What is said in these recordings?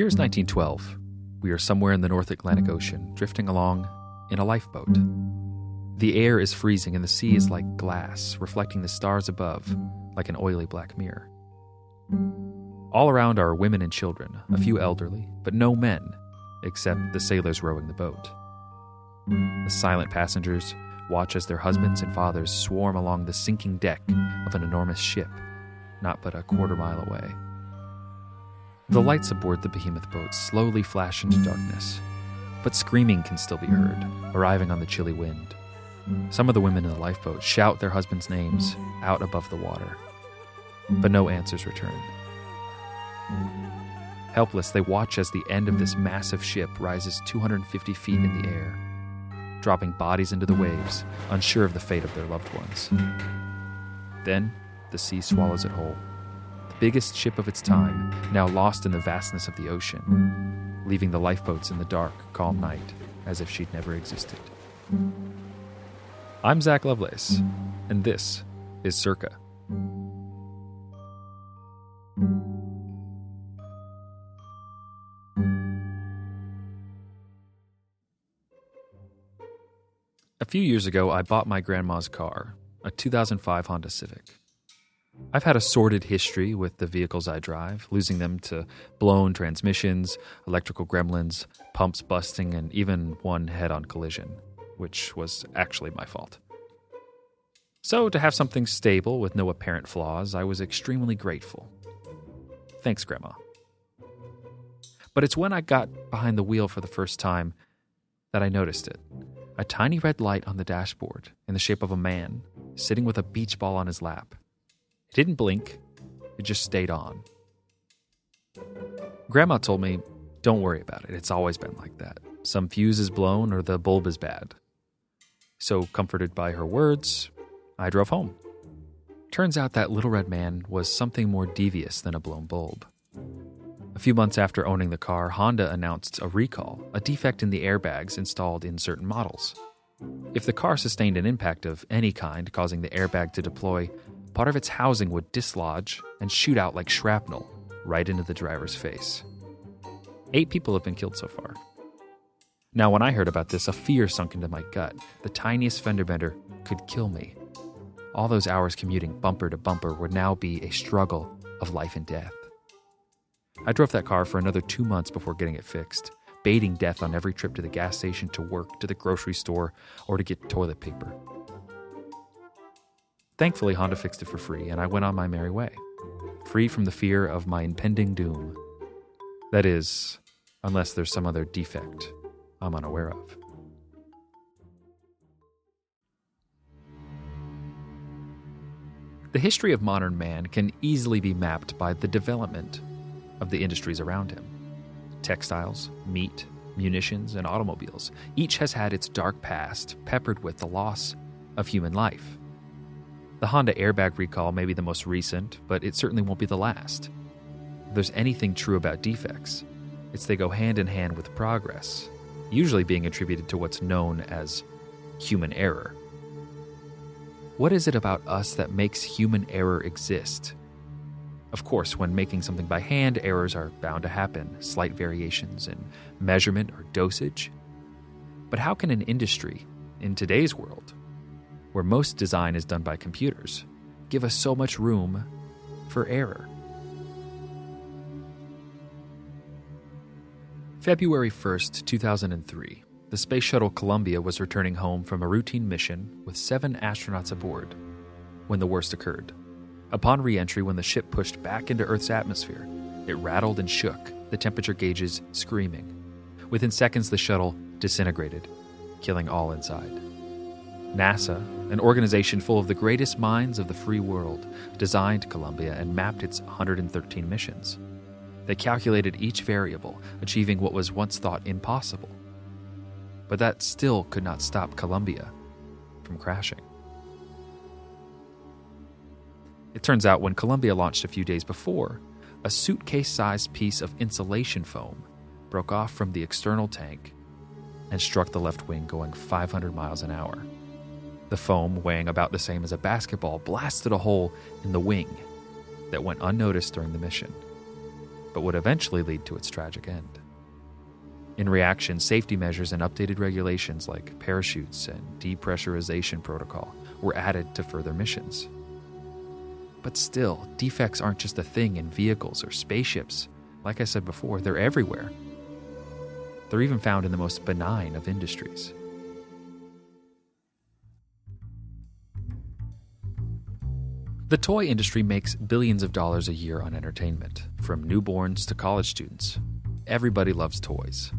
Year is 1912. We are somewhere in the North Atlantic Ocean, drifting along in a lifeboat. The air is freezing and the sea is like glass, reflecting the stars above like an oily black mirror. All around are women and children, a few elderly, but no men, except the sailors rowing the boat. The silent passengers watch as their husbands and fathers swarm along the sinking deck of an enormous ship, not but a quarter mile away. The lights aboard the behemoth boat slowly flash into darkness, but screaming can still be heard, arriving on the chilly wind. Some of the women in the lifeboat shout their husbands' names out above the water, but no answers return. Helpless, they watch as the end of this massive ship rises 250 feet in the air, dropping bodies into the waves, unsure of the fate of their loved ones. Then, the sea swallows it whole. Biggest ship of its time, now lost in the vastness of the ocean, leaving the lifeboats in the dark, calm night as if she'd never existed. I'm Zac Lovelace, and this is Circa. A few years ago, I bought my grandma's car, a 2005 Honda Civic. I've had a sordid history with the vehicles I drive, losing them to blown transmissions, electrical gremlins, pumps busting, and even one head on collision, which was actually my fault. So, to have something stable with no apparent flaws, I was extremely grateful. Thanks, Grandma. But it's when I got behind the wheel for the first time that I noticed it a tiny red light on the dashboard in the shape of a man sitting with a beach ball on his lap. It didn't blink, it just stayed on. Grandma told me, don't worry about it, it's always been like that. Some fuse is blown or the bulb is bad. So, comforted by her words, I drove home. Turns out that little red man was something more devious than a blown bulb. A few months after owning the car, Honda announced a recall, a defect in the airbags installed in certain models. If the car sustained an impact of any kind, causing the airbag to deploy, part of its housing would dislodge and shoot out like shrapnel right into the driver's face. Eight people have been killed so far. Now, when I heard about this, a fear sunk into my gut. The tiniest fender bender could kill me. All those hours commuting bumper to bumper would now be a struggle of life and death. I drove that car for another two months before getting it fixed, baiting death on every trip to the gas station, to work, to the grocery store, or to get toilet paper. Thankfully, Honda fixed it for free, and I went on my merry way, free from the fear of my impending doom. That is, unless there's some other defect I'm unaware of. The history of modern man can easily be mapped by the development of the industries around him. Textiles, meat, munitions, and automobiles. Each has had its dark past peppered with the loss of human life. The Honda airbag recall may be the most recent, but it certainly won't be the last. If there's anything true about defects, it's they go hand in hand with progress, usually being attributed to what's known as human error. What is it about us that makes human error exist? Of course, when making something by hand, errors are bound to happen, slight variations in measurement or dosage. But how can an industry, in today's world, where most design is done by computers, give us so much room for error? February 1st, 2003, the Space Shuttle Columbia was returning home from a routine mission with seven astronauts aboard when the worst occurred. Upon re entry, when the ship pushed back into Earth's atmosphere, it rattled and shook, the temperature gauges screaming. Within seconds, the shuttle disintegrated, killing all inside. NASA, an organization full of the greatest minds of the free world, designed Columbia and mapped its 113 missions. They calculated each variable, achieving what was once thought impossible. But that still could not stop Columbia from crashing. It turns out when Columbia launched a few days before, a suitcase sized piece of insulation foam broke off from the external tank and struck the left wing going 500 miles an hour. The foam, weighing about the same as a basketball, blasted a hole in the wing that went unnoticed during the mission. But would eventually lead to its tragic end. In reaction, safety measures and updated regulations like parachutes and depressurization protocol were added to further missions. But still, defects aren't just a thing in vehicles or spaceships. Like I said before, they're everywhere. They're even found in the most benign of industries. The toy industry makes billions of dollars a year on entertainment, from newborns to college students. Everybody loves toys.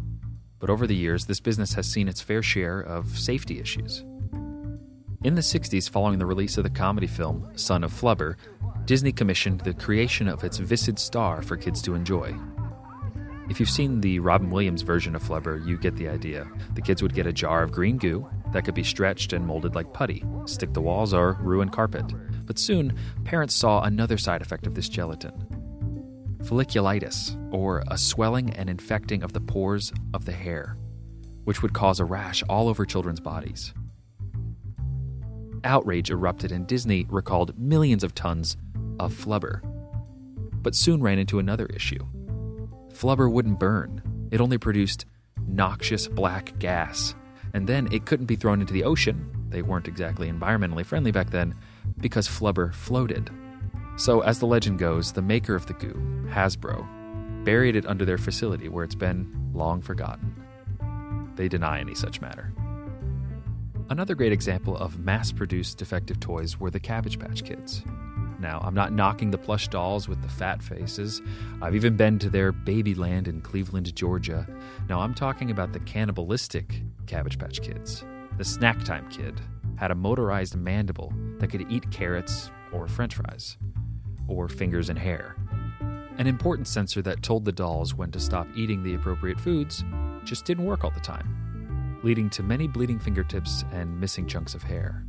But over the years, this business has seen its fair share of safety issues. In the 60s, following the release of the comedy film Son of Flubber, Disney commissioned the creation of its Viscid Star for kids to enjoy. If you've seen the Robin Williams version of Flubber, you get the idea. The kids would get a jar of green goo that could be stretched and molded like putty, stick to walls, or ruin carpet. But soon, parents saw another side effect of this gelatin folliculitis, or a swelling and infecting of the pores of the hair, which would cause a rash all over children's bodies outrage erupted and Disney recalled millions of tons of flubber. But soon ran into another issue. Flubber wouldn't burn, it only produced noxious black gas. And then it couldn't be thrown into the ocean. They weren't exactly environmentally friendly back then because flubber floated. So, as the legend goes, the maker of the goo, Hasbro, buried it under their facility where it's been long forgotten. They deny any such matter. Another great example of mass produced defective toys were the Cabbage Patch Kids. Now, I'm not knocking the plush dolls with the fat faces. I've even been to their Babyland in Cleveland, Georgia. Now, I'm talking about the cannibalistic Cabbage Patch Kids. The Snack Time Kid had a motorized mandible that could eat carrots or french fries, or fingers and hair. An important sensor that told the dolls when to stop eating the appropriate foods just didn't work all the time leading to many bleeding fingertips and missing chunks of hair.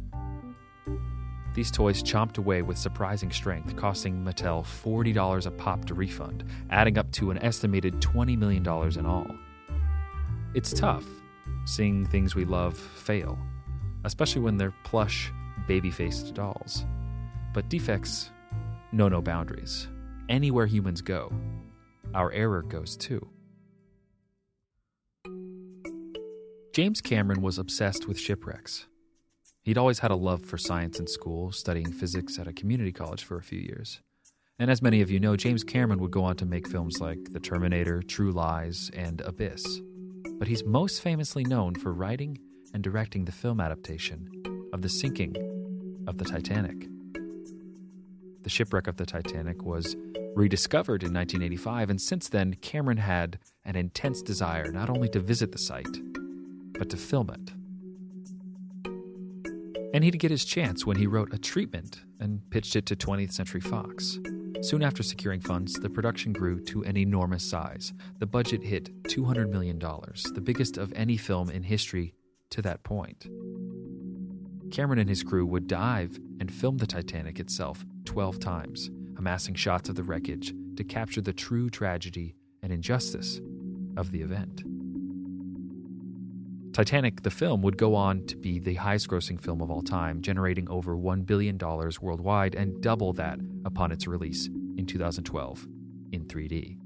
These toys chomped away with surprising strength, costing Mattel $40 a pop to refund, adding up to an estimated $20 million in all. It's tough seeing things we love fail, especially when they're plush, baby faced dolls. But defects know no boundaries. Anywhere humans go, our error goes too. James Cameron was obsessed with shipwrecks. He'd always had a love for science in school, studying physics at a community college for a few years. And as many of you know, James Cameron would go on to make films like The Terminator, True Lies, and Abyss. But he's most famously known for writing and directing the film adaptation of the sinking of the Titanic. The shipwreck of the Titanic was rediscovered in 1985, and since then, Cameron had an intense desire not only to visit the site, but to film it. And he'd get his chance when he wrote a treatment and pitched it to 20th Century Fox. Soon after securing funds, the production grew to an enormous size. The budget hit $200 million, the biggest of any film in history to that point. Cameron and his crew would dive and film the Titanic itself 12 times, amassing shots of the wreckage to capture the true tragedy and injustice of the event. Titanic, the film, would go on to be the highest grossing film of all time, generating over $1 billion worldwide and double that upon its release in 2012 in 3D.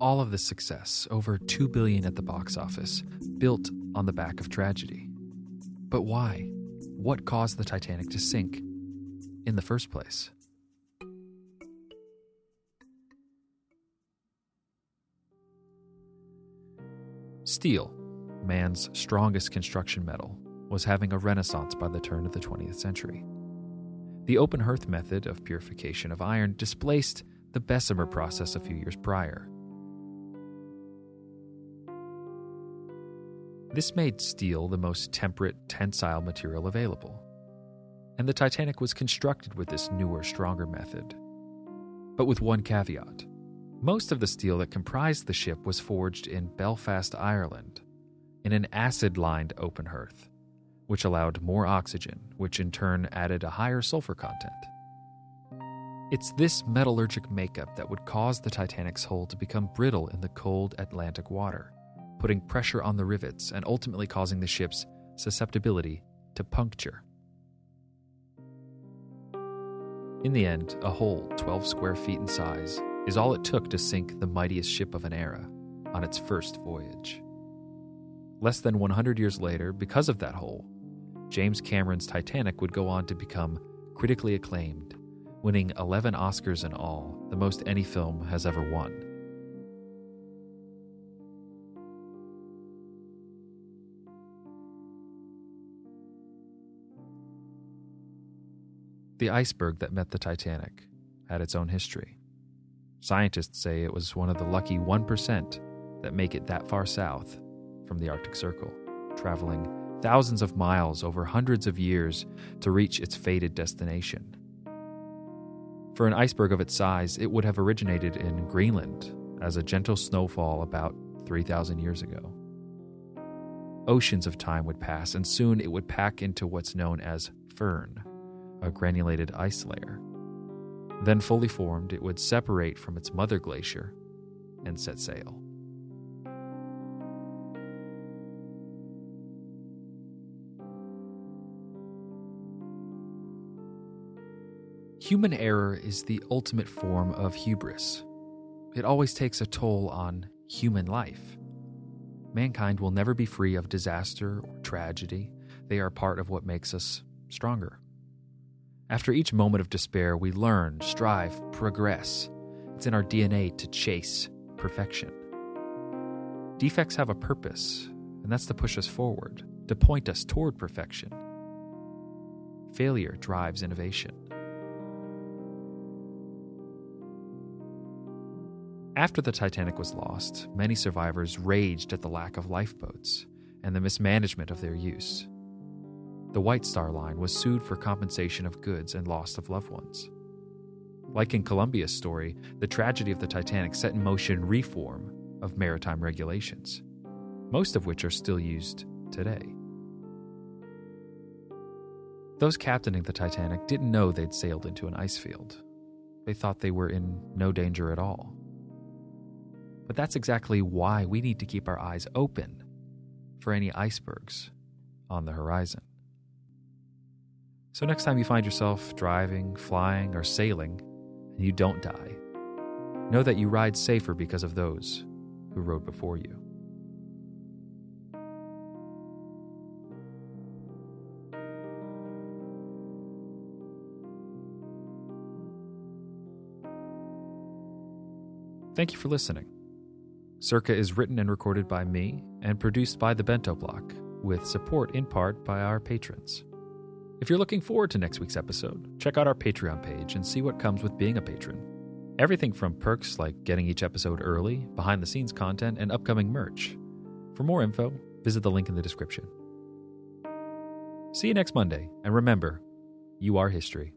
All of this success, over 2 billion at the box office, built on the back of tragedy. But why? What caused the Titanic to sink in the first place? Steel, man's strongest construction metal, was having a renaissance by the turn of the 20th century. The open hearth method of purification of iron displaced the Bessemer process a few years prior. This made steel the most temperate, tensile material available. And the Titanic was constructed with this newer, stronger method. But with one caveat most of the steel that comprised the ship was forged in Belfast, Ireland, in an acid lined open hearth, which allowed more oxygen, which in turn added a higher sulfur content. It's this metallurgic makeup that would cause the Titanic's hull to become brittle in the cold Atlantic water, putting pressure on the rivets and ultimately causing the ship's susceptibility to puncture. In the end, a hole 12 square feet in size is all it took to sink the mightiest ship of an era on its first voyage. Less than 100 years later, because of that hole, James Cameron's Titanic would go on to become critically acclaimed, winning 11 Oscars in all, the most any film has ever won. The iceberg that met the Titanic had its own history. Scientists say it was one of the lucky 1% that make it that far south from the Arctic Circle, traveling thousands of miles over hundreds of years to reach its fated destination. For an iceberg of its size, it would have originated in Greenland as a gentle snowfall about 3,000 years ago. Oceans of time would pass, and soon it would pack into what's known as firn, a granulated ice layer. Then, fully formed, it would separate from its mother glacier and set sail. Human error is the ultimate form of hubris. It always takes a toll on human life. Mankind will never be free of disaster or tragedy. They are part of what makes us stronger. After each moment of despair, we learn, strive, progress. It's in our DNA to chase perfection. Defects have a purpose, and that's to push us forward, to point us toward perfection. Failure drives innovation. After the Titanic was lost, many survivors raged at the lack of lifeboats and the mismanagement of their use. The White Star Line was sued for compensation of goods and loss of loved ones. Like in Columbia's story, the tragedy of the Titanic set in motion reform of maritime regulations, most of which are still used today. Those captaining the Titanic didn't know they'd sailed into an ice field. They thought they were in no danger at all. But that's exactly why we need to keep our eyes open for any icebergs on the horizon. So, next time you find yourself driving, flying, or sailing, and you don't die, know that you ride safer because of those who rode before you. Thank you for listening. Circa is written and recorded by me and produced by the Bento Block, with support in part by our patrons. If you're looking forward to next week's episode, check out our Patreon page and see what comes with being a patron. Everything from perks like getting each episode early, behind the scenes content, and upcoming merch. For more info, visit the link in the description. See you next Monday, and remember, you are history.